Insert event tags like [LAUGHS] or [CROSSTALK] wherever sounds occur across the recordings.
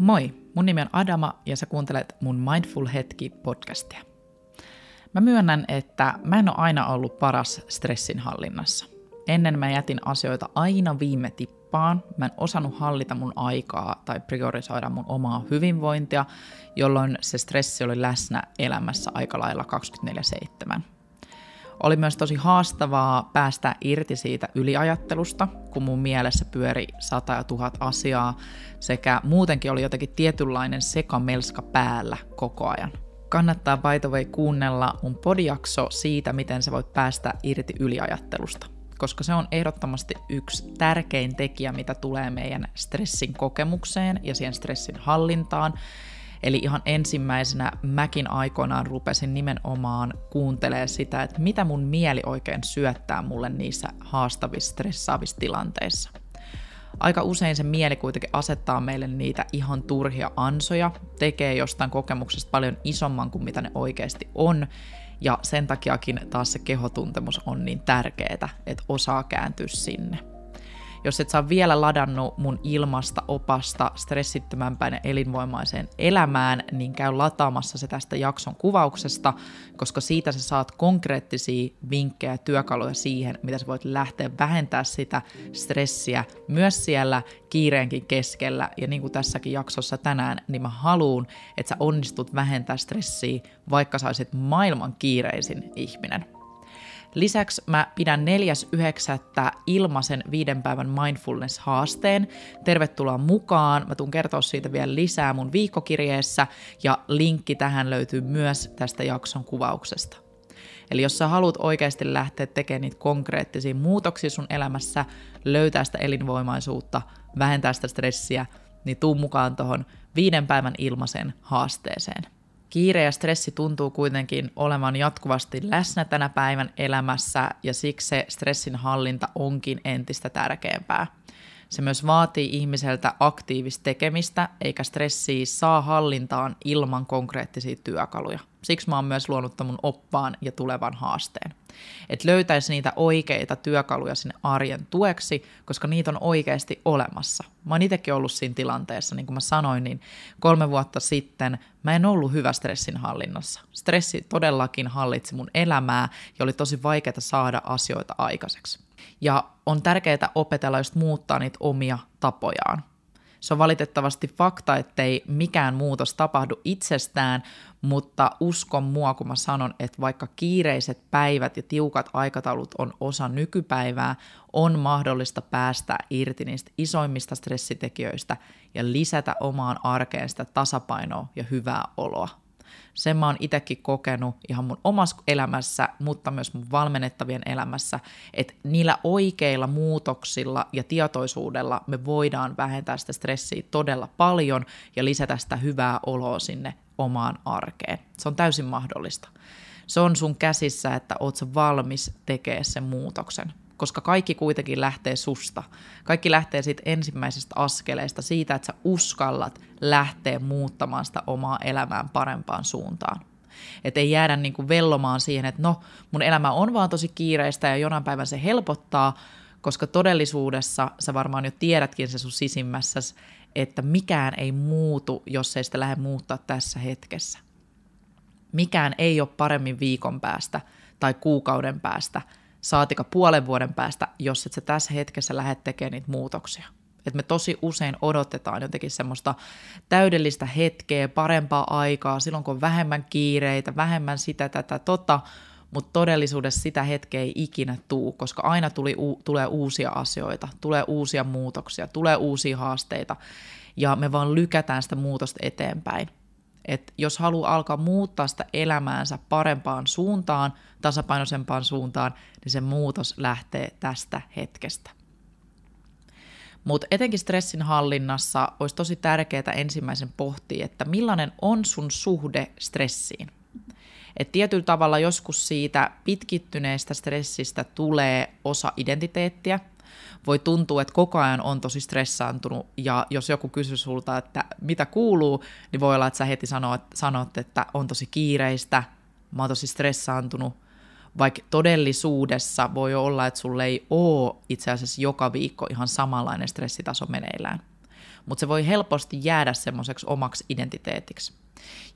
Moi, mun nimi on Adama ja sä kuuntelet mun Mindful Hetki podcastia. Mä myönnän, että mä en ole aina ollut paras stressin hallinnassa. Ennen mä jätin asioita aina viime tippaan, mä en osannut hallita mun aikaa tai priorisoida mun omaa hyvinvointia, jolloin se stressi oli läsnä elämässä aika lailla 24-7. Oli myös tosi haastavaa päästä irti siitä yliajattelusta, kun mun mielessä pyöri sata ja tuhat asiaa, sekä muutenkin oli jotenkin tietynlainen sekamelska päällä koko ajan. Kannattaa by the way kuunnella mun podijakso siitä, miten sä voit päästä irti yliajattelusta, koska se on ehdottomasti yksi tärkein tekijä, mitä tulee meidän stressin kokemukseen ja siihen stressin hallintaan, Eli ihan ensimmäisenä mäkin aikoinaan rupesin nimenomaan kuuntelee sitä, että mitä mun mieli oikein syöttää mulle niissä haastavissa, stressaavissa tilanteissa. Aika usein se mieli kuitenkin asettaa meille niitä ihan turhia ansoja, tekee jostain kokemuksesta paljon isomman kuin mitä ne oikeasti on, ja sen takiakin taas se kehotuntemus on niin tärkeää, että osaa kääntyä sinne. Jos et saa vielä ladannut mun ilmasta opasta stressittömämpään ja elinvoimaiseen elämään, niin käy lataamassa se tästä jakson kuvauksesta, koska siitä sä saat konkreettisia vinkkejä ja työkaluja siihen, mitä sä voit lähteä vähentää sitä stressiä myös siellä kiireenkin keskellä. Ja niin kuin tässäkin jaksossa tänään, niin mä haluun, että sä onnistut vähentää stressiä, vaikka sä maailman kiireisin ihminen. Lisäksi mä pidän 4.9. ilmaisen viiden päivän mindfulness-haasteen. Tervetuloa mukaan. Mä tuun kertoa siitä vielä lisää mun viikkokirjeessä ja linkki tähän löytyy myös tästä jakson kuvauksesta. Eli jos sä haluat oikeasti lähteä tekemään niitä konkreettisia muutoksia sun elämässä, löytää sitä elinvoimaisuutta, vähentää sitä stressiä, niin tuu mukaan tuohon viiden päivän ilmaisen haasteeseen. Kiire ja stressi tuntuu kuitenkin olevan jatkuvasti läsnä tänä päivän elämässä ja siksi se stressin hallinta onkin entistä tärkeämpää. Se myös vaatii ihmiseltä aktiivista tekemistä, eikä stressiä saa hallintaan ilman konkreettisia työkaluja. Siksi mä oon myös luonut mun oppaan ja tulevan haasteen. Että löytäisi niitä oikeita työkaluja sinne arjen tueksi, koska niitä on oikeasti olemassa. Mä oon itsekin ollut siinä tilanteessa, niin kuin mä sanoin, niin kolme vuotta sitten mä en ollut hyvä stressin hallinnassa. Stressi todellakin hallitsi mun elämää ja oli tosi vaikeaa saada asioita aikaiseksi. Ja on tärkeää opetella just muuttaa niitä omia tapojaan. Se on valitettavasti fakta, ettei mikään muutos tapahdu itsestään, mutta uskon mua, kun mä sanon, että vaikka kiireiset päivät ja tiukat aikataulut on osa nykypäivää, on mahdollista päästä irti niistä isoimmista stressitekijöistä ja lisätä omaan arkeen sitä tasapainoa ja hyvää oloa. Sen mä oon itsekin kokenut ihan mun omassa elämässä, mutta myös mun valmennettavien elämässä, että niillä oikeilla muutoksilla ja tietoisuudella me voidaan vähentää sitä stressiä todella paljon ja lisätä sitä hyvää oloa sinne omaan arkeen. Se on täysin mahdollista. Se on sun käsissä, että oot sä valmis tekemään sen muutoksen koska kaikki kuitenkin lähtee susta. Kaikki lähtee siitä ensimmäisestä askeleesta, siitä, että sä uskallat lähteä muuttamaan sitä omaa elämään parempaan suuntaan. Että ei jäädä niin kuin vellomaan siihen, että no, mun elämä on vaan tosi kiireistä ja jonain päivän se helpottaa, koska todellisuudessa sä varmaan jo tiedätkin se sun sisimmässä, että mikään ei muutu, jos ei sitä lähde muuttaa tässä hetkessä. Mikään ei ole paremmin viikon päästä tai kuukauden päästä – saatika puolen vuoden päästä, jos et sä tässä hetkessä lähde tekemään niitä muutoksia. Et me tosi usein odotetaan jotenkin semmoista täydellistä hetkeä, parempaa aikaa, silloin kun on vähemmän kiireitä, vähemmän sitä, tätä, tota, mutta todellisuudessa sitä hetkeä ei ikinä tuu, koska aina tuli, u, tulee uusia asioita, tulee uusia muutoksia, tulee uusia haasteita, ja me vaan lykätään sitä muutosta eteenpäin. Et jos haluaa alkaa muuttaa sitä elämäänsä parempaan suuntaan, tasapainoisempaan suuntaan, niin se muutos lähtee tästä hetkestä. Mutta etenkin stressin hallinnassa olisi tosi tärkeää ensimmäisen pohtia, että millainen on sun suhde stressiin. Et tietyllä tavalla joskus siitä pitkittyneestä stressistä tulee osa identiteettiä, voi tuntua, että koko ajan on tosi stressaantunut ja jos joku kysyy sulta, että mitä kuuluu, niin voi olla, että sä heti sanot, sanot että on tosi kiireistä, mä oon tosi stressaantunut, vaikka todellisuudessa voi olla, että sulle ei ole itse asiassa joka viikko ihan samanlainen stressitaso meneillään. mutta se voi helposti jäädä semmoiseksi omaksi identiteetiksi.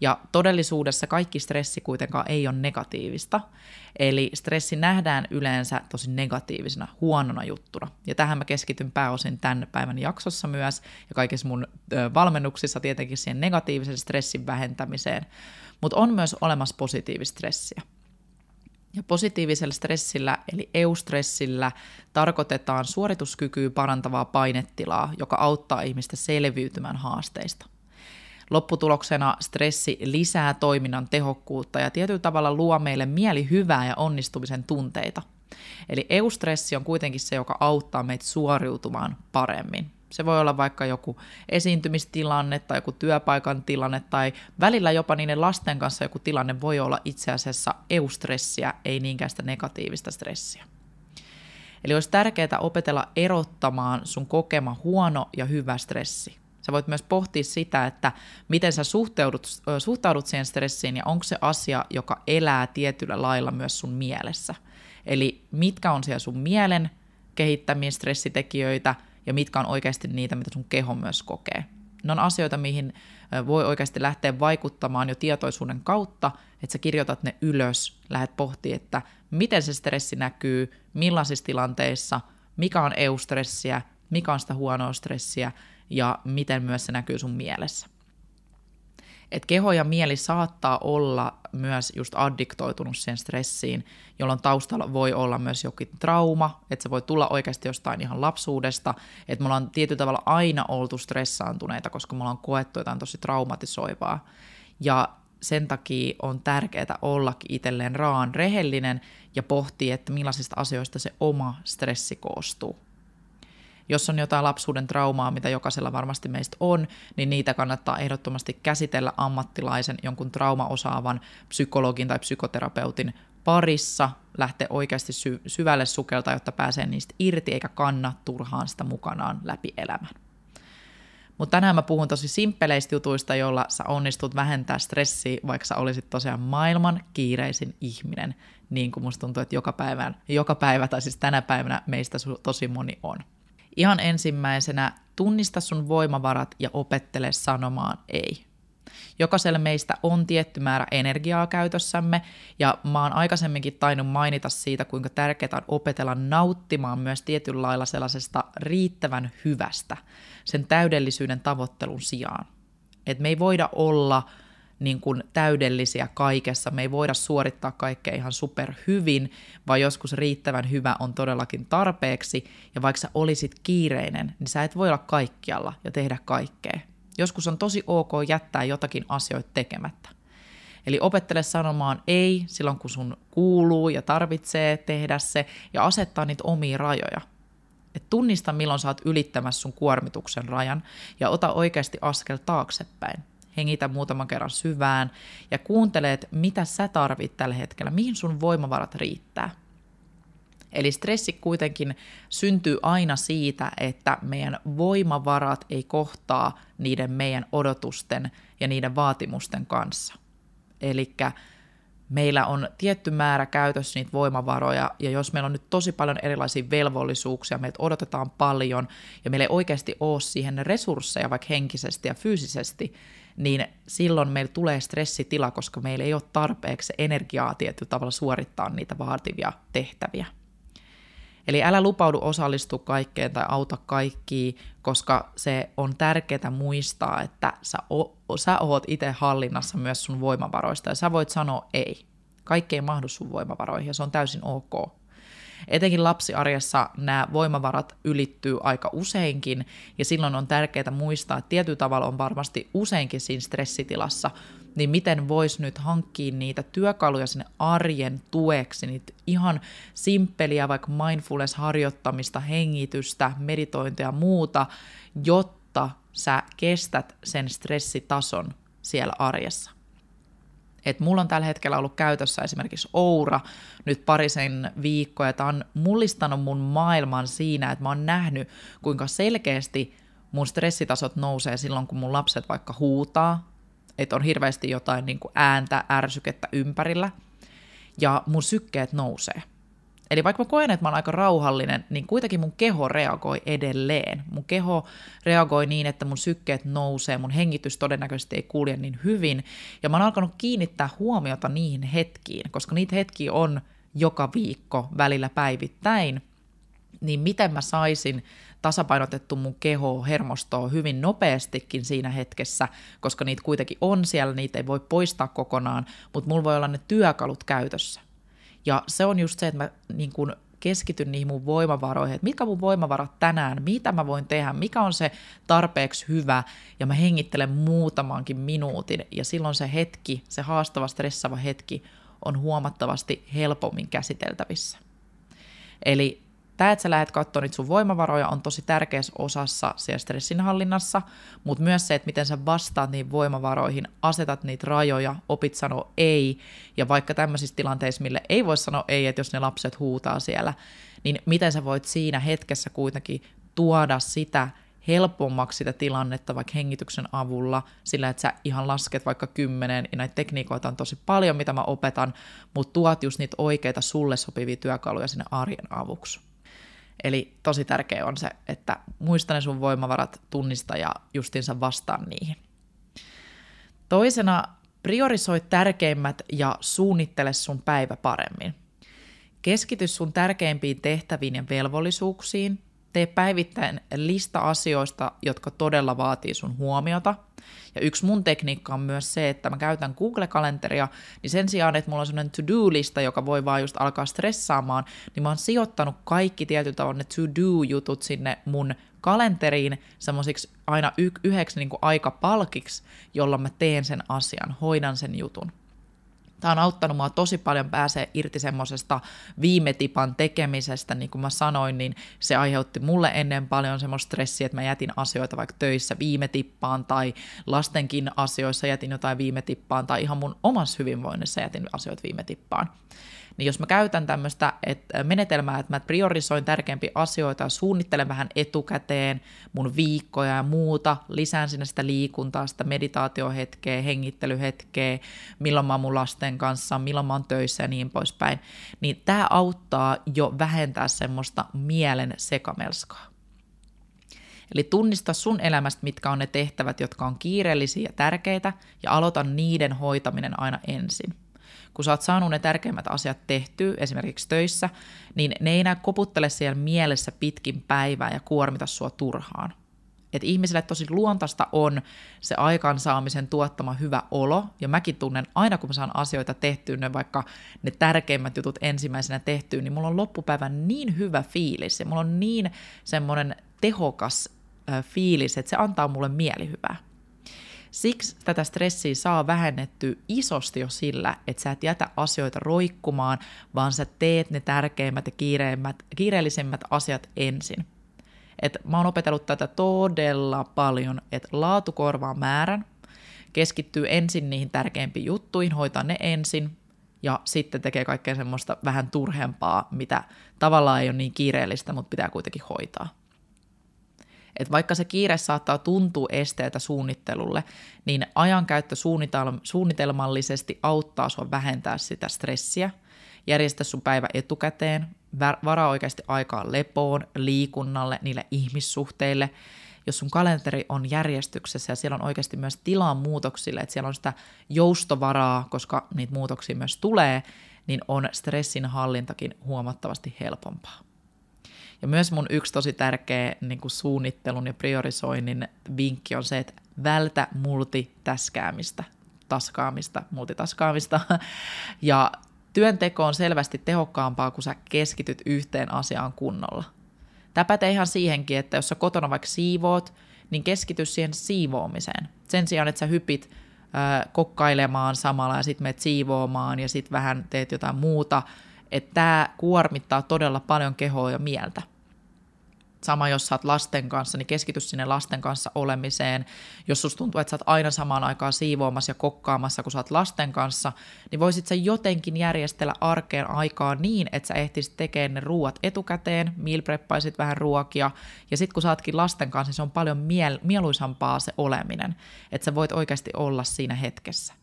Ja todellisuudessa kaikki stressi kuitenkaan ei ole negatiivista, eli stressi nähdään yleensä tosi negatiivisena, huonona juttuna. Ja tähän mä keskityn pääosin tämän päivän jaksossa myös, ja kaikissa mun valmennuksissa tietenkin siihen negatiivisen stressin vähentämiseen, mutta on myös olemassa positiivista stressiä. Ja positiivisella stressillä, eli eustressillä, tarkoitetaan suorituskykyä parantavaa painetilaa, joka auttaa ihmistä selviytymään haasteista. Lopputuloksena stressi lisää toiminnan tehokkuutta ja tietyllä tavalla luo meille mieli hyvää ja onnistumisen tunteita. Eli eustressi on kuitenkin se, joka auttaa meitä suoriutumaan paremmin. Se voi olla vaikka joku esiintymistilanne tai joku työpaikan tilanne tai välillä jopa niiden lasten kanssa joku tilanne voi olla itse asiassa eustressiä, ei niinkään sitä negatiivista stressiä. Eli olisi tärkeää opetella erottamaan sun kokema huono ja hyvä stressi. Sä voit myös pohtia sitä, että miten sä suhtaudut, suhtaudut siihen stressiin ja onko se asia, joka elää tietyllä lailla myös sun mielessä. Eli mitkä on siellä sun mielen kehittämiä stressitekijöitä ja mitkä on oikeasti niitä, mitä sun keho myös kokee. Ne on asioita, mihin voi oikeasti lähteä vaikuttamaan jo tietoisuuden kautta, että sä kirjoitat ne ylös, lähdet pohtimaan, että miten se stressi näkyy, millaisissa tilanteissa, mikä on eustressiä, mikä on sitä huonoa stressiä ja miten myös se näkyy sun mielessä. Et keho ja mieli saattaa olla myös just addiktoitunut sen stressiin, jolloin taustalla voi olla myös jokin trauma, että se voi tulla oikeasti jostain ihan lapsuudesta, että me ollaan tietyllä tavalla aina oltu stressaantuneita, koska me ollaan koettu jotain tosi traumatisoivaa. Ja sen takia on tärkeää ollakin itselleen raan rehellinen ja pohtia, että millaisista asioista se oma stressi koostuu. Jos on jotain lapsuuden traumaa, mitä jokaisella varmasti meistä on, niin niitä kannattaa ehdottomasti käsitellä ammattilaisen, jonkun traumaosaavan psykologin tai psykoterapeutin parissa, lähteä oikeasti sy- syvälle sukelta, jotta pääsee niistä irti eikä kanna turhaan sitä mukanaan läpi elämän. Mutta tänään mä puhun tosi simppeleistä jutuista, joilla sä onnistut vähentää stressiä, vaikka sä olisit tosiaan maailman kiireisin ihminen, niin kuin musta tuntuu, että joka päivä, joka päivä tai siis tänä päivänä meistä tosi moni on. Ihan ensimmäisenä tunnista sun voimavarat ja opettele sanomaan ei. Jokaisella meistä on tietty määrä energiaa käytössämme, ja mä oon aikaisemminkin tainnut mainita siitä, kuinka tärkeää on opetella nauttimaan myös tietyllä lailla sellaisesta riittävän hyvästä, sen täydellisyyden tavoittelun sijaan. Et me ei voida olla – niin kuin täydellisiä kaikessa. Me ei voida suorittaa kaikkea ihan super hyvin, vaan joskus riittävän hyvä on todellakin tarpeeksi. Ja vaikka sä olisit kiireinen, niin sä et voi olla kaikkialla ja tehdä kaikkea. Joskus on tosi ok jättää jotakin asioita tekemättä. Eli opettele sanomaan ei silloin, kun sun kuuluu ja tarvitsee tehdä se, ja asettaa niitä omia rajoja. Et tunnista, milloin sä oot ylittämässä sun kuormituksen rajan, ja ota oikeasti askel taaksepäin hengitä muutaman kerran syvään ja kuuntele, että mitä sä tarvit tällä hetkellä, mihin sun voimavarat riittää. Eli stressi kuitenkin syntyy aina siitä, että meidän voimavarat ei kohtaa niiden meidän odotusten ja niiden vaatimusten kanssa. Eli meillä on tietty määrä käytössä niitä voimavaroja, ja jos meillä on nyt tosi paljon erilaisia velvollisuuksia, meiltä odotetaan paljon, ja meillä ei oikeasti ole siihen resursseja vaikka henkisesti ja fyysisesti, niin silloin meillä tulee stressitila, koska meillä ei ole tarpeeksi energiaa tietyllä tavalla suorittaa niitä vaativia tehtäviä. Eli älä lupaudu osallistua kaikkeen tai auta kaikkiin, koska se on tärkeää muistaa, että sä, o, sä oot itse hallinnassa myös sun voimavaroista ja sä voit sanoa ei. Kaikki ei mahdu sun voimavaroihin ja se on täysin ok. Etenkin lapsiarjessa nämä voimavarat ylittyy aika useinkin, ja silloin on tärkeää muistaa, että tietyllä tavalla on varmasti useinkin siinä stressitilassa, niin miten voisi nyt hankkia niitä työkaluja sinne arjen tueksi, niitä ihan simppeliä vaikka mindfulness-harjoittamista, hengitystä, meditointia ja muuta, jotta sä kestät sen stressitason siellä arjessa. Et mulla on tällä hetkellä ollut käytössä esimerkiksi Oura nyt parisen viikkoa, ja tämä on mullistanut mun maailman siinä, että mä oon nähnyt, kuinka selkeästi mun stressitasot nousee silloin, kun mun lapset vaikka huutaa, että on hirveästi jotain niin kuin ääntä, ärsykettä ympärillä, ja mun sykkeet nousee. Eli vaikka mä koen, että mä oon aika rauhallinen, niin kuitenkin mun keho reagoi edelleen. Mun keho reagoi niin, että mun sykkeet nousee, mun hengitys todennäköisesti ei kulje niin hyvin. Ja mä oon alkanut kiinnittää huomiota niihin hetkiin, koska niitä hetkiä on joka viikko välillä päivittäin. Niin miten mä saisin tasapainotettu mun keho, hermostoa hyvin nopeastikin siinä hetkessä, koska niitä kuitenkin on siellä, niitä ei voi poistaa kokonaan, mutta mulla voi olla ne työkalut käytössä. Ja se on just se, että mä niin kun keskityn niihin mun voimavaroihin, että mitkä mun voimavarat tänään, mitä mä voin tehdä, mikä on se tarpeeksi hyvä, ja mä hengittelen muutamankin minuutin, ja silloin se hetki, se haastava, stressava hetki, on huomattavasti helpommin käsiteltävissä. Eli Tämä, että sä lähdet katsoa niitä sun voimavaroja, on tosi tärkeässä osassa siellä stressinhallinnassa, mutta myös se, että miten sä vastaat niihin voimavaroihin, asetat niitä rajoja, opit sanoa ei, ja vaikka tämmöisissä tilanteissa, mille ei voi sanoa ei, että jos ne lapset huutaa siellä, niin miten sä voit siinä hetkessä kuitenkin tuoda sitä helpommaksi sitä tilannetta vaikka hengityksen avulla, sillä että sä ihan lasket vaikka kymmeneen, ja näitä tekniikoita on tosi paljon, mitä mä opetan, mutta tuot just niitä oikeita sulle sopivia työkaluja sinne arjen avuksi. Eli tosi tärkeä on se, että muista ne sun voimavarat, tunnista ja justinsa vastaan niihin. Toisena priorisoi tärkeimmät ja suunnittele sun päivä paremmin. Keskity sun tärkeimpiin tehtäviin ja velvollisuuksiin Tee päivittäin lista asioista, jotka todella vaatii sun huomiota. Ja yksi mun tekniikka on myös se, että mä käytän Google-kalenteria, niin sen sijaan, että mulla on sellainen to-do-lista, joka voi vaan just alkaa stressaamaan, niin mä oon sijoittanut kaikki tietyt tavalla ne to-do-jutut sinne mun kalenteriin semmoisiksi aina y- yhdeksi niin aikapalkiksi, jolla mä teen sen asian, hoidan sen jutun. Tämä on auttanut mua tosi paljon pääsee irti semmoisesta viime tipan tekemisestä, niin kuin mä sanoin, niin se aiheutti mulle ennen paljon semmoista stressiä, että mä jätin asioita vaikka töissä viime tippaan tai lastenkin asioissa jätin jotain viime tippaan tai ihan mun omassa hyvinvoinnissa jätin asioita viime tippaan. Niin jos mä käytän tämmöistä että menetelmää, että mä priorisoin tärkeämpiä asioita ja suunnittelen vähän etukäteen mun viikkoja ja muuta, lisään sinne sitä liikuntaa, sitä meditaatiohetkeä, hengittelyhetkeä, milloin mä oon mun lasten kanssa, milloin mä oon töissä ja niin poispäin, niin tämä auttaa jo vähentää semmoista mielen sekamelskaa. Eli tunnista sun elämästä, mitkä on ne tehtävät, jotka on kiireellisiä ja tärkeitä, ja aloita niiden hoitaminen aina ensin kun sä oot saanut ne tärkeimmät asiat tehtyä, esimerkiksi töissä, niin ne ei enää koputtele siellä mielessä pitkin päivää ja kuormita sua turhaan. Et ihmisille tosi luontaista on se aikaansaamisen tuottama hyvä olo, ja mäkin tunnen aina, kun mä saan asioita tehtyä, ne vaikka ne tärkeimmät jutut ensimmäisenä tehtyä, niin mulla on loppupäivän niin hyvä fiilis, ja mulla on niin semmoinen tehokas fiilis, että se antaa mulle mielihyvää. Siksi tätä stressiä saa vähennetty isosti jo sillä, että sä et jätä asioita roikkumaan, vaan sä teet ne tärkeimmät ja kiireellisimmät asiat ensin. Et mä oon opetellut tätä todella paljon, että laatu korvaa määrän, keskittyy ensin niihin tärkeimpiin juttuihin, hoitaa ne ensin, ja sitten tekee kaikkea semmoista vähän turhempaa, mitä tavallaan ei ole niin kiireellistä, mutta pitää kuitenkin hoitaa. Et vaikka se kiire saattaa tuntua esteeltä suunnittelulle, niin ajankäyttö suunnitelmallisesti auttaa sinua vähentää sitä stressiä, järjestä sun päivä etukäteen, varaa oikeasti aikaa lepoon, liikunnalle, niille ihmissuhteille. Jos sun kalenteri on järjestyksessä ja siellä on oikeasti myös tilaa muutoksille, että siellä on sitä joustovaraa, koska niitä muutoksia myös tulee, niin on stressin hallintakin huomattavasti helpompaa. Ja myös mun yksi tosi tärkeä niin kuin suunnittelun ja priorisoinnin vinkki on se, että vältä multitaskäämistä, taskaamista, multitaskaamista. [LAUGHS] Ja työnteko on selvästi tehokkaampaa, kun sä keskityt yhteen asiaan kunnolla. Tämä pätee ihan siihenkin, että jos sä kotona vaikka siivoot, niin keskity siihen siivoamiseen. Sen sijaan, että sä hypit äh, kokkailemaan samalla ja sitten menet siivoamaan ja sitten vähän teet jotain muuta, että tämä kuormittaa todella paljon kehoa ja mieltä. Sama, jos sä oot lasten kanssa, niin keskity sinne lasten kanssa olemiseen. Jos susta tuntuu, että sä oot aina samaan aikaan siivoamassa ja kokkaamassa, kun sä oot lasten kanssa, niin voisit sä jotenkin järjestellä arkeen aikaa niin, että sä ehtisit tekemään ne ruuat etukäteen, meal vähän ruokia, ja sitten kun sä ootkin lasten kanssa, niin se on paljon miel- mieluisampaa se oleminen, että sä voit oikeasti olla siinä hetkessä.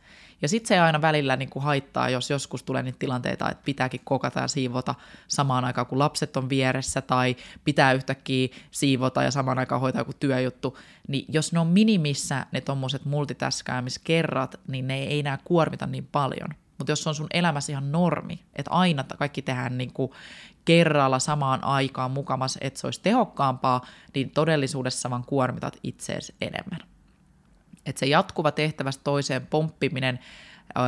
Ja sitten se aina välillä niin kuin haittaa, jos joskus tulee niitä tilanteita, että pitääkin kokata ja siivota samaan aikaan, kun lapset on vieressä, tai pitää yhtäkkiä siivota ja samaan aikaan hoitaa joku työjuttu, niin jos ne on minimissä ne tuommoiset multitaskäämiskerrat, niin ne ei enää kuormita niin paljon. Mutta jos on sun elämässä ihan normi, että aina kaikki tehdään niin kuin kerralla samaan aikaan mukamas, että se olisi tehokkaampaa, niin todellisuudessa vaan kuormitat itseesi enemmän. Että se jatkuva tehtävästä toiseen pomppiminen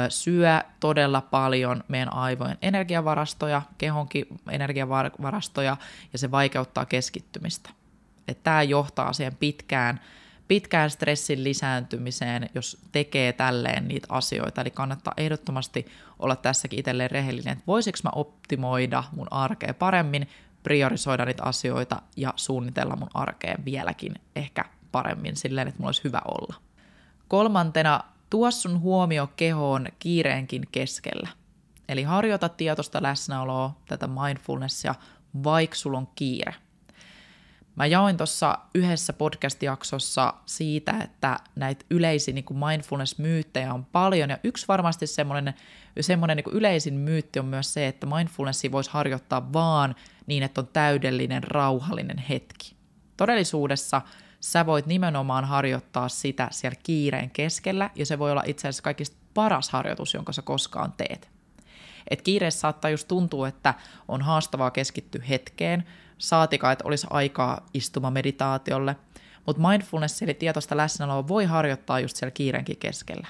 syö todella paljon meidän aivojen energiavarastoja, kehonkin energiavarastoja, ja se vaikeuttaa keskittymistä. Tämä johtaa siihen pitkään pitkään stressin lisääntymiseen, jos tekee tälleen niitä asioita. Eli kannattaa ehdottomasti olla tässäkin itselleen rehellinen, että voisiko mä optimoida mun arkea paremmin, priorisoida niitä asioita ja suunnitella mun arkeen vieläkin ehkä paremmin silleen, että mulla olisi hyvä olla. Kolmantena, tuo sun huomio kehoon kiireenkin keskellä. Eli harjoita tietoista läsnäoloa, tätä mindfulnessia, vaikka sulla on kiire. Mä jaoin tuossa yhdessä podcast-jaksossa siitä, että näitä yleisiä niin mindfulness-myyttejä on paljon, ja yksi varmasti semmoinen, semmoinen niin yleisin myytti on myös se, että mindfulnessia voisi harjoittaa vaan niin, että on täydellinen, rauhallinen hetki. Todellisuudessa sä voit nimenomaan harjoittaa sitä siellä kiireen keskellä, ja se voi olla itse asiassa kaikista paras harjoitus, jonka sä koskaan teet. Et kiireessä saattaa just tuntua, että on haastavaa keskittyä hetkeen, saatika, että olisi aikaa istuma meditaatiolle, mutta mindfulness eli tietoista läsnäoloa voi harjoittaa just siellä kiireenkin keskellä.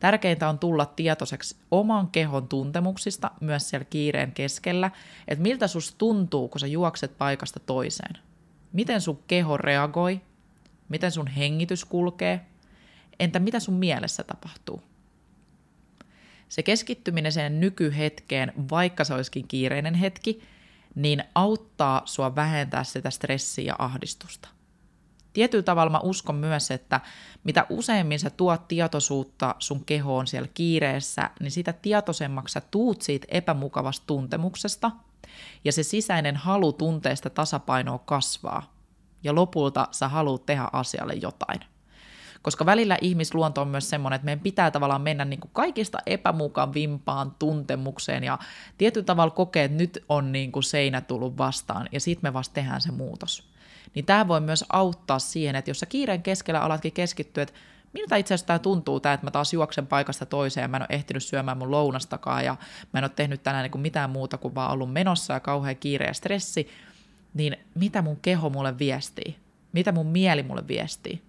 Tärkeintä on tulla tietoiseksi oman kehon tuntemuksista myös siellä kiireen keskellä, että miltä sus tuntuu, kun sä juokset paikasta toiseen. Miten sun keho reagoi, miten sun hengitys kulkee, entä mitä sun mielessä tapahtuu. Se keskittyminen sen nykyhetkeen, vaikka se olisikin kiireinen hetki, niin auttaa sua vähentää sitä stressiä ja ahdistusta. Tietyllä tavalla mä uskon myös, että mitä useimmin sä tuot tietoisuutta sun kehoon siellä kiireessä, niin sitä tietoisemmaksi sä tuut siitä epämukavasta tuntemuksesta, ja se sisäinen halu tunteesta tasapainoa kasvaa, ja lopulta sä haluat tehdä asialle jotain. Koska välillä ihmisluonto on myös semmoinen, että meidän pitää tavallaan mennä niin kuin kaikista epämukavimpaan tuntemukseen ja tietyllä tavalla kokea, että nyt on niin kuin seinä tullut vastaan ja sitten me vasta tehdään se muutos. Niin tämä voi myös auttaa siihen, että jos sä kiireen keskellä alatkin keskittyä, että miltä itse asiassa tämä tuntuu, tämä, että mä taas juoksen paikasta toiseen ja mä en ole ehtinyt syömään mun lounastakaan ja mä en ole tehnyt tänään niin kuin mitään muuta kuin vaan ollut menossa ja kauhean kiire ja stressi, niin mitä mun keho mulle viestii? Mitä mun mieli mulle viestii?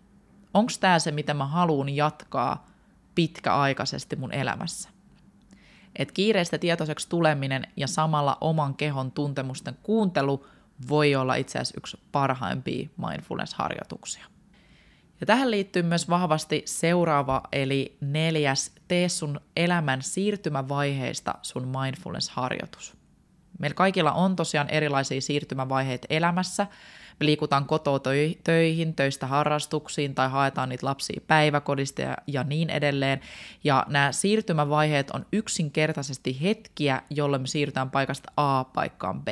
onko tämä se, mitä mä haluan jatkaa pitkäaikaisesti mun elämässä. Et kiireistä tietoiseksi tuleminen ja samalla oman kehon tuntemusten kuuntelu voi olla itse asiassa yksi parhaimpia mindfulness-harjoituksia. Ja tähän liittyy myös vahvasti seuraava, eli neljäs, tee sun elämän siirtymävaiheista sun mindfulness-harjoitus. Meillä kaikilla on tosiaan erilaisia siirtymävaiheita elämässä, me liikutaan kotoa töihin, töistä harrastuksiin tai haetaan niitä lapsia päiväkodista ja, ja niin edelleen. Ja nämä siirtymävaiheet on yksinkertaisesti hetkiä, jolloin me siirrytään paikasta A paikkaan B.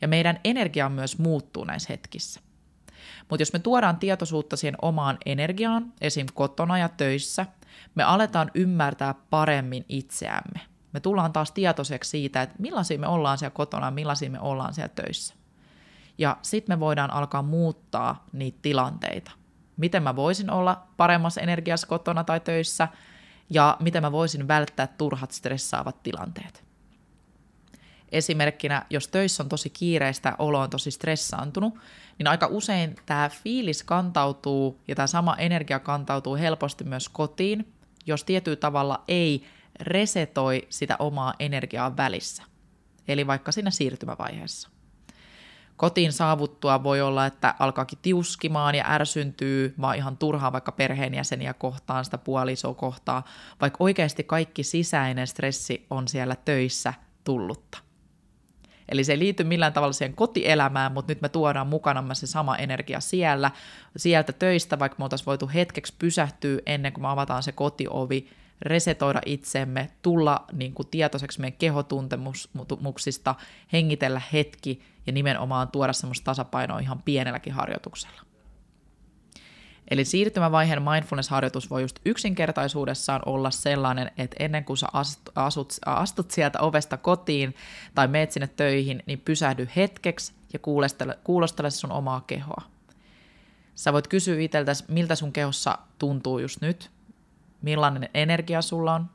Ja meidän energia myös muuttuu näissä hetkissä. Mutta jos me tuodaan tietoisuutta siihen omaan energiaan, esim. kotona ja töissä, me aletaan ymmärtää paremmin itseämme. Me tullaan taas tietoiseksi siitä, että millaisia me ollaan siellä kotona, millaisia me ollaan siellä töissä. Ja sitten me voidaan alkaa muuttaa niitä tilanteita. Miten mä voisin olla paremmassa energiassa kotona tai töissä, ja miten mä voisin välttää turhat stressaavat tilanteet. Esimerkkinä, jos töissä on tosi kiireistä, olo on tosi stressaantunut, niin aika usein tämä fiilis kantautuu ja tämä sama energia kantautuu helposti myös kotiin, jos tietyllä tavalla ei resetoi sitä omaa energiaa välissä. Eli vaikka siinä siirtymävaiheessa. Kotiin saavuttua voi olla, että alkaakin tiuskimaan ja ärsyntyy vaan ihan turhaa vaikka perheenjäseniä kohtaan, sitä puolisoa kohtaa, vaikka oikeasti kaikki sisäinen stressi on siellä töissä tullutta. Eli se ei liity millään tavalla siihen kotielämään, mutta nyt me tuodaan mukanamme se sama energia siellä, sieltä töistä, vaikka me oltaisiin voitu hetkeksi pysähtyä ennen kuin me avataan se kotiovi, resetoida itsemme, tulla niin kuin tietoiseksi meidän kehotuntemuksista, hengitellä hetki ja nimenomaan tuoda semmoista tasapainoa ihan pienelläkin harjoituksella. Eli siirtymävaiheen mindfulness-harjoitus voi just yksinkertaisuudessaan olla sellainen, että ennen kuin sä asut, astut sieltä ovesta kotiin tai meet sinne töihin, niin pysähdy hetkeksi ja kuulostele, kuulostele sun omaa kehoa. Sä voit kysyä itseltäsi, miltä sun kehossa tuntuu just nyt, millainen energia sulla on.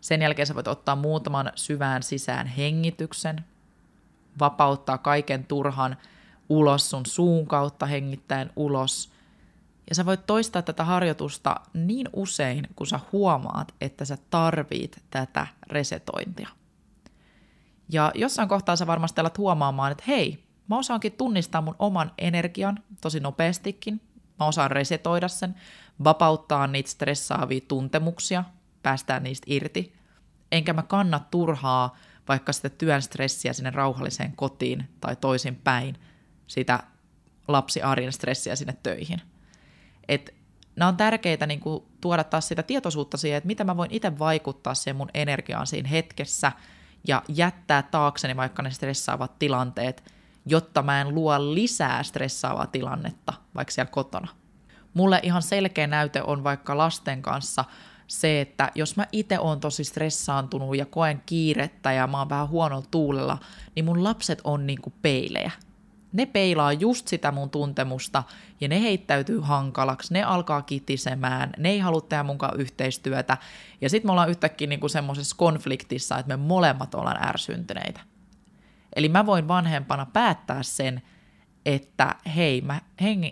Sen jälkeen sä voit ottaa muutaman syvään sisään hengityksen, vapauttaa kaiken turhan ulos sun suun kautta hengittäen ulos. Ja sä voit toistaa tätä harjoitusta niin usein, kun sä huomaat, että sä tarvit tätä resetointia. Ja jossain kohtaa sä varmasti alat huomaamaan, että hei, mä osaankin tunnistaa mun oman energian tosi nopeastikin. Mä osaan resetoida sen, vapauttaa niitä stressaavia tuntemuksia, päästään niistä irti. Enkä mä kanna turhaa vaikka sitä työn stressiä sinne rauhalliseen kotiin tai toisin päin, sitä lapsiarjen stressiä sinne töihin. Et nämä on tärkeitä niin kuin, tuoda taas sitä tietoisuutta siihen, että mitä mä voin itse vaikuttaa siihen mun energiaan siinä hetkessä ja jättää taakseni vaikka ne stressaavat tilanteet, jotta mä en luo lisää stressaavaa tilannetta vaikka siellä kotona. Mulle ihan selkeä näyte on vaikka lasten kanssa se, että jos mä itse oon tosi stressaantunut ja koen kiirettä ja mä oon vähän huonolla tuulella, niin mun lapset on niinku peilejä. Ne peilaa just sitä mun tuntemusta ja ne heittäytyy hankalaksi, ne alkaa kitisemään, ne ei halua tehdä munkaan yhteistyötä ja sitten me ollaan yhtäkkiä niinku semmoisessa konfliktissa, että me molemmat ollaan ärsyntyneitä. Eli mä voin vanhempana päättää sen, että hei, mä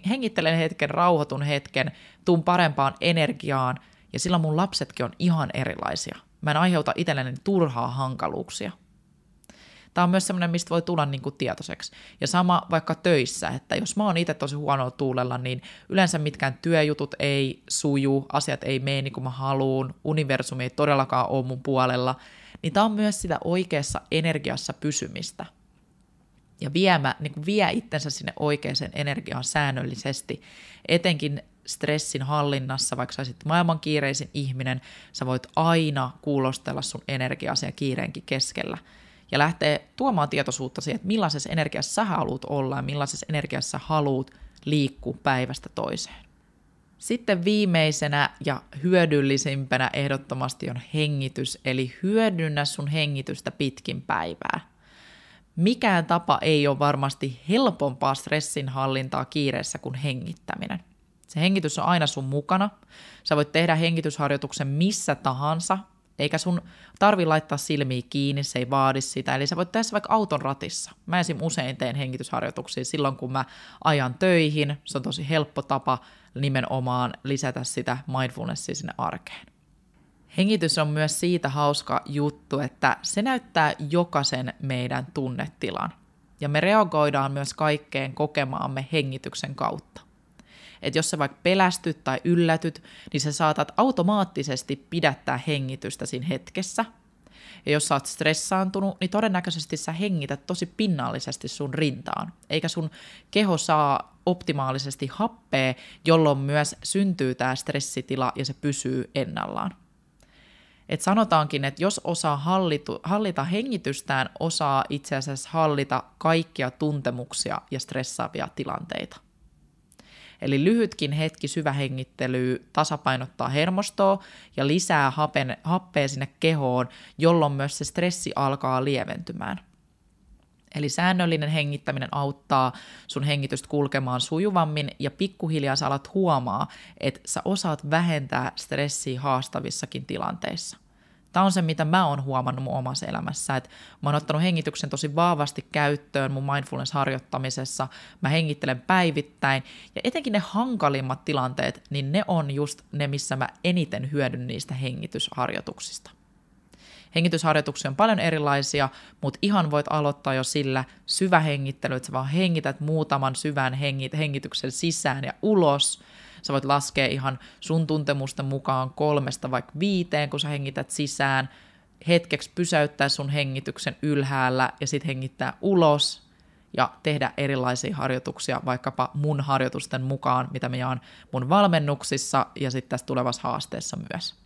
hengittelen hetken, rauhoitun hetken, tuun parempaan energiaan – ja silloin mun lapsetkin on ihan erilaisia. Mä en aiheuta itselleni turhaa hankaluuksia. Tämä on myös semmoinen, mistä voi tulla niin kuin tietoiseksi. Ja sama vaikka töissä, että jos mä oon itse tosi huonoa tuulella, niin yleensä mitkään työjutut ei suju, asiat ei mene niin kuin mä haluun, universumi ei todellakaan ole mun puolella, niin tämä on myös sitä oikeassa energiassa pysymistä. Ja viemä, niin kuin vie itsensä sinne oikeaan energiaan säännöllisesti, etenkin stressin hallinnassa, vaikka sä olisit maailman kiireisin ihminen, sä voit aina kuulostella sun energiasi ja kiireenkin keskellä. Ja lähtee tuomaan tietoisuutta siihen, että millaisessa energiassa sä haluat olla ja millaisessa energiassa sä haluat liikkua päivästä toiseen. Sitten viimeisenä ja hyödyllisimpänä ehdottomasti on hengitys, eli hyödynnä sun hengitystä pitkin päivää. Mikään tapa ei ole varmasti helpompaa stressinhallintaa kiireessä kuin hengittäminen – se hengitys on aina sun mukana. Sä voit tehdä hengitysharjoituksen missä tahansa, eikä sun tarvi laittaa silmiä kiinni, se ei vaadi sitä. Eli sä voit tehdä vaikka auton ratissa. Mä esim. usein teen hengitysharjoituksia silloin, kun mä ajan töihin. Se on tosi helppo tapa nimenomaan lisätä sitä mindfulnessia sinne arkeen. Hengitys on myös siitä hauska juttu, että se näyttää jokaisen meidän tunnetilan. Ja me reagoidaan myös kaikkeen kokemaamme hengityksen kautta että jos sä vaikka pelästyt tai yllätyt, niin sä saatat automaattisesti pidättää hengitystä siinä hetkessä. Ja jos sä oot stressaantunut, niin todennäköisesti sä hengität tosi pinnallisesti sun rintaan, eikä sun keho saa optimaalisesti happea, jolloin myös syntyy tämä stressitila ja se pysyy ennallaan. Et sanotaankin, että jos osaa hallitu, hallita hengitystään, osaa itse asiassa hallita kaikkia tuntemuksia ja stressaavia tilanteita. Eli lyhytkin hetki syvähengittely tasapainottaa hermostoa ja lisää hapen, happea sinne kehoon, jolloin myös se stressi alkaa lieventymään. Eli säännöllinen hengittäminen auttaa sun hengitystä kulkemaan sujuvammin ja pikkuhiljaa sä alat huomaa, että sä osaat vähentää stressiä haastavissakin tilanteissa. Tämä on se, mitä mä oon huomannut mun omassa elämässä, että mä oon ottanut hengityksen tosi vahvasti käyttöön mun mindfulness-harjoittamisessa. Mä hengittelen päivittäin ja etenkin ne hankalimmat tilanteet, niin ne on just ne, missä mä eniten hyödyn niistä hengitysharjoituksista. Hengitysharjoituksia on paljon erilaisia, mutta ihan voit aloittaa jo sillä syvä hengittely, että sä vaan hengität muutaman syvän hengityksen sisään ja ulos – Sä voit laskea ihan sun tuntemusten mukaan kolmesta vaikka viiteen, kun sä hengität sisään, hetkeksi pysäyttää sun hengityksen ylhäällä ja sitten hengittää ulos ja tehdä erilaisia harjoituksia vaikkapa mun harjoitusten mukaan, mitä me jaan mun valmennuksissa ja sitten tässä tulevassa haasteessa myös.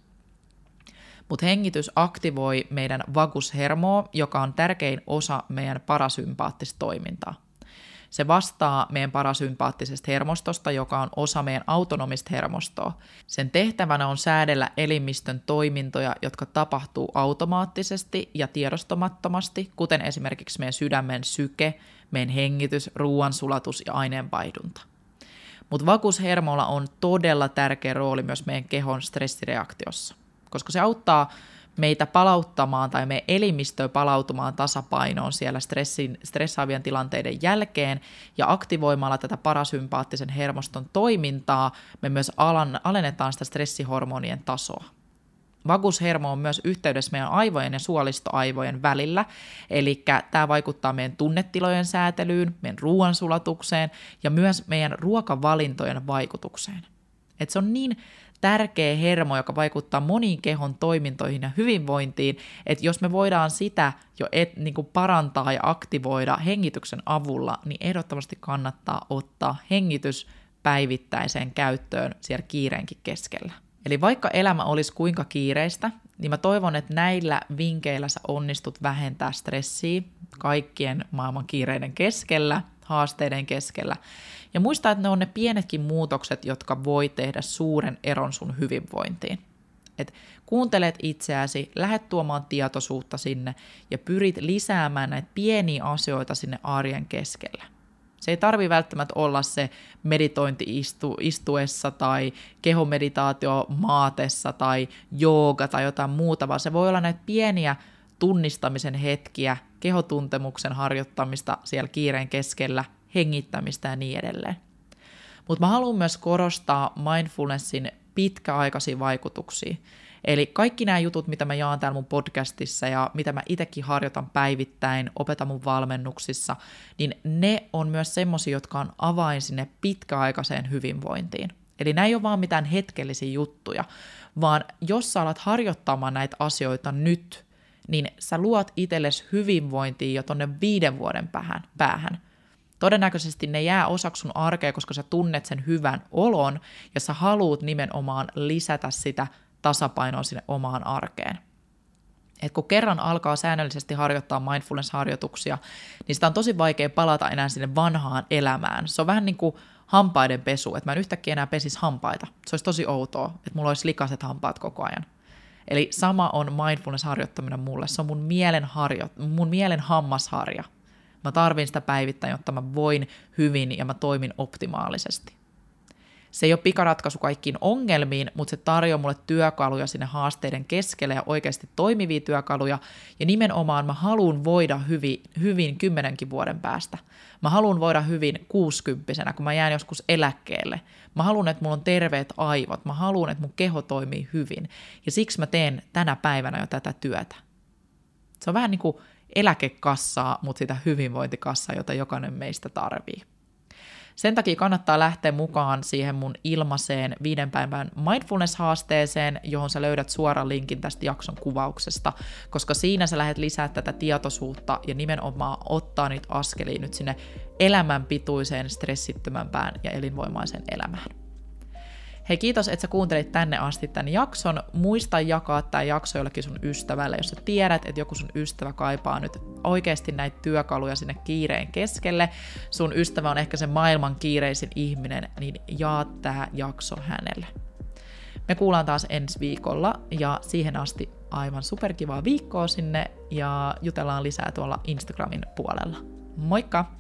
Mutta hengitys aktivoi meidän vagushermoa, joka on tärkein osa meidän parasympaattista toimintaa. Se vastaa meidän parasympaattisesta hermostosta, joka on osa meidän autonomista hermostoa. Sen tehtävänä on säädellä elimistön toimintoja, jotka tapahtuu automaattisesti ja tiedostamattomasti, kuten esimerkiksi meidän sydämen syke, meidän hengitys, ruoansulatus ja aineenvaihdunta. Mutta vakuushermolla on todella tärkeä rooli myös meidän kehon stressireaktiossa, koska se auttaa meitä palauttamaan tai meidän elimistöä palautumaan tasapainoon siellä stressin, stressaavien tilanteiden jälkeen ja aktivoimalla tätä parasympaattisen hermoston toimintaa me myös alan, alennetaan sitä stressihormonien tasoa. Vagushermo on myös yhteydessä meidän aivojen ja suolistoaivojen välillä, eli tämä vaikuttaa meidän tunnetilojen säätelyyn, meidän ruoansulatukseen ja myös meidän ruokavalintojen vaikutukseen. Et se on niin tärkeä hermo, joka vaikuttaa moniin kehon toimintoihin ja hyvinvointiin, että jos me voidaan sitä jo et, niin kuin parantaa ja aktivoida hengityksen avulla, niin ehdottomasti kannattaa ottaa hengitys päivittäiseen käyttöön siellä kiireenkin keskellä. Eli vaikka elämä olisi kuinka kiireistä, niin mä toivon, että näillä vinkkeillä sä onnistut vähentää stressiä kaikkien maailman kiireiden keskellä, haasteiden keskellä. Ja muista, että ne on ne pienetkin muutokset, jotka voi tehdä suuren eron sun hyvinvointiin. Et kuuntelet itseäsi, lähet tuomaan tietoisuutta sinne ja pyrit lisäämään näitä pieniä asioita sinne arjen keskellä. Se ei tarvi välttämättä olla se meditointi istu, istuessa tai kehomeditaatio maatessa tai jooga tai jotain muuta, vaan se voi olla näitä pieniä tunnistamisen hetkiä, kehotuntemuksen harjoittamista siellä kiireen keskellä, hengittämistä ja niin edelleen. Mutta mä haluan myös korostaa mindfulnessin pitkäaikaisia vaikutuksia. Eli kaikki nämä jutut, mitä mä jaan täällä mun podcastissa ja mitä mä itsekin harjoitan päivittäin, opetan mun valmennuksissa, niin ne on myös semmosia, jotka on avain sinne pitkäaikaiseen hyvinvointiin. Eli nämä ei ole vaan mitään hetkellisiä juttuja, vaan jos sä alat harjoittamaan näitä asioita nyt, niin sä luot itsellesi hyvinvointia jo tonne viiden vuoden päähän. päähän. Todennäköisesti ne jää osaksi sun arkea, koska sä tunnet sen hyvän olon ja sä haluut nimenomaan lisätä sitä tasapainoa sinne omaan arkeen. Et kun kerran alkaa säännöllisesti harjoittaa mindfulness-harjoituksia, niin sitä on tosi vaikea palata enää sinne vanhaan elämään. Se on vähän niin kuin hampaiden pesu, että mä en yhtäkkiä enää pesis hampaita. Se olisi tosi outoa, että mulla olisi likaset hampaat koko ajan. Eli sama on mindfulness-harjoittaminen mulle. Se on mun mielen, harjo, mun mielen hammasharja. Mä tarvin sitä päivittäin, jotta mä voin hyvin ja mä toimin optimaalisesti. Se ei ole pikaratkaisu kaikkiin ongelmiin, mutta se tarjoaa mulle työkaluja sinne haasteiden keskelle ja oikeasti toimivia työkaluja. Ja nimenomaan mä haluan voida hyvin, hyvin kymmenenkin vuoden päästä. Mä haluan voida hyvin kuusikymppisenä, kun mä jään joskus eläkkeelle. Mä haluan, että mulla on terveet aivot. Mä haluan, että mun keho toimii hyvin. Ja siksi mä teen tänä päivänä jo tätä työtä. Se on vähän niin kuin eläkekassaa, mutta sitä hyvinvointikassaa, jota jokainen meistä tarvii. Sen takia kannattaa lähteä mukaan siihen mun ilmaiseen viiden päivän mindfulness-haasteeseen, johon sä löydät suoran linkin tästä jakson kuvauksesta, koska siinä sä lähdet lisää tätä tietoisuutta ja nimenomaan ottaa niitä askelia nyt sinne elämänpituiseen, stressittömämpään ja elinvoimaiseen elämään. Hei kiitos, että sä kuuntelit tänne asti tämän jakson. Muista jakaa tämä jakso jollekin sun ystävälle, jos sä tiedät, että joku sun ystävä kaipaa nyt oikeasti näitä työkaluja sinne kiireen keskelle. Sun ystävä on ehkä se maailman kiireisin ihminen, niin jaa tämä jakso hänelle. Me kuullaan taas ensi viikolla ja siihen asti aivan superkivaa viikkoa sinne ja jutellaan lisää tuolla Instagramin puolella. Moikka!